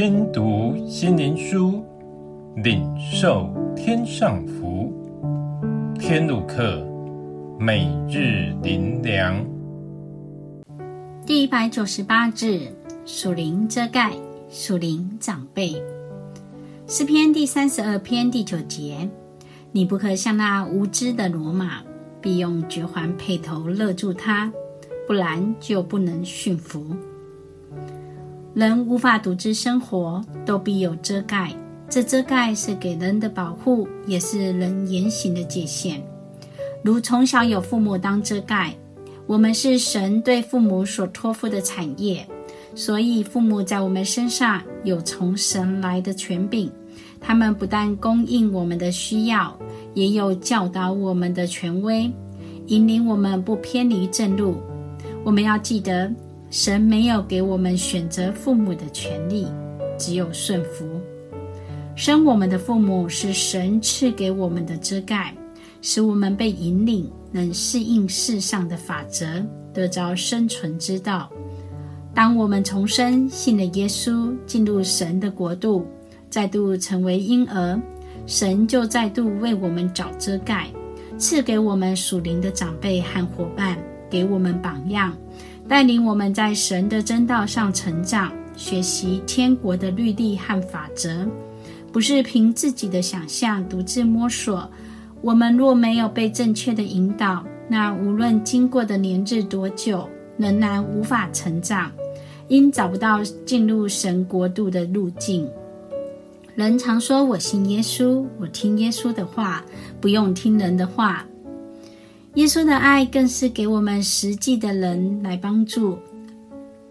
听读心灵书，领受天上福。天路客，每日灵粮。第一百九十八字，属灵遮盖，属灵长辈。诗篇第三十二篇第九节：你不可像那无知的骡马，必用嚼环轡头勒住它，不然就不能驯服。人无法独自生活，都必有遮盖。这遮盖是给人的保护，也是人言行的界限。如从小有父母当遮盖，我们是神对父母所托付的产业，所以父母在我们身上有从神来的权柄。他们不但供应我们的需要，也有教导我们的权威，引领我们不偏离正路。我们要记得。神没有给我们选择父母的权利，只有顺服。生我们的父母是神赐给我们的遮盖，使我们被引领，能适应世上的法则，得着生存之道。当我们重生，信了耶稣，进入神的国度，再度成为婴儿，神就再度为我们找遮盖，赐给我们属灵的长辈和伙伴，给我们榜样。带领我们在神的真道上成长，学习天国的律例和法则，不是凭自己的想象独自摸索。我们若没有被正确的引导，那无论经过的年日多久，仍然无法成长，因找不到进入神国度的路径。人常说：“我信耶稣，我听耶稣的话，不用听人的话。”耶稣的爱更是给我们实际的人来帮助，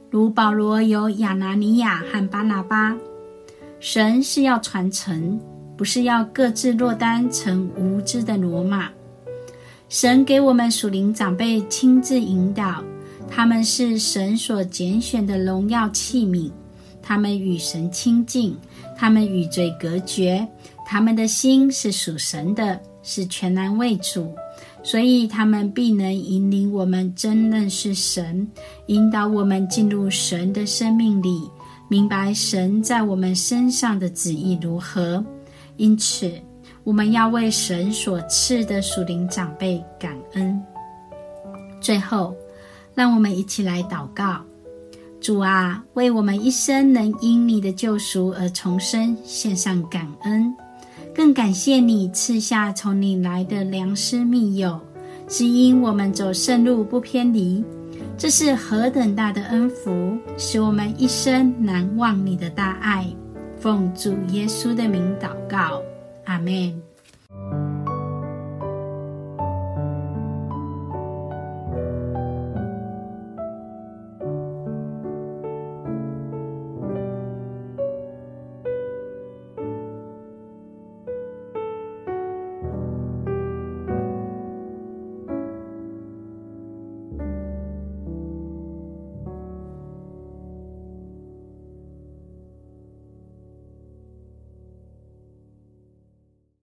如保罗有亚拿尼亚和巴拿巴。神是要传承，不是要各自落单成无知的罗马。神给我们属灵长辈亲自引导，他们是神所拣选的荣耀器皿，他们与神亲近，他们与罪隔绝，他们的心是属神的，是全然为主。所以，他们必能引领我们真认识神，引导我们进入神的生命里，明白神在我们身上的旨意如何。因此，我们要为神所赐的属灵长辈感恩。最后，让我们一起来祷告：主啊，为我们一生能因你的救赎而重生，献上感恩。更感谢你赐下从你来的良师密友，指引我们走圣路不偏离。这是何等大的恩福，使我们一生难忘你的大爱。奉主耶稣的名祷告，阿门。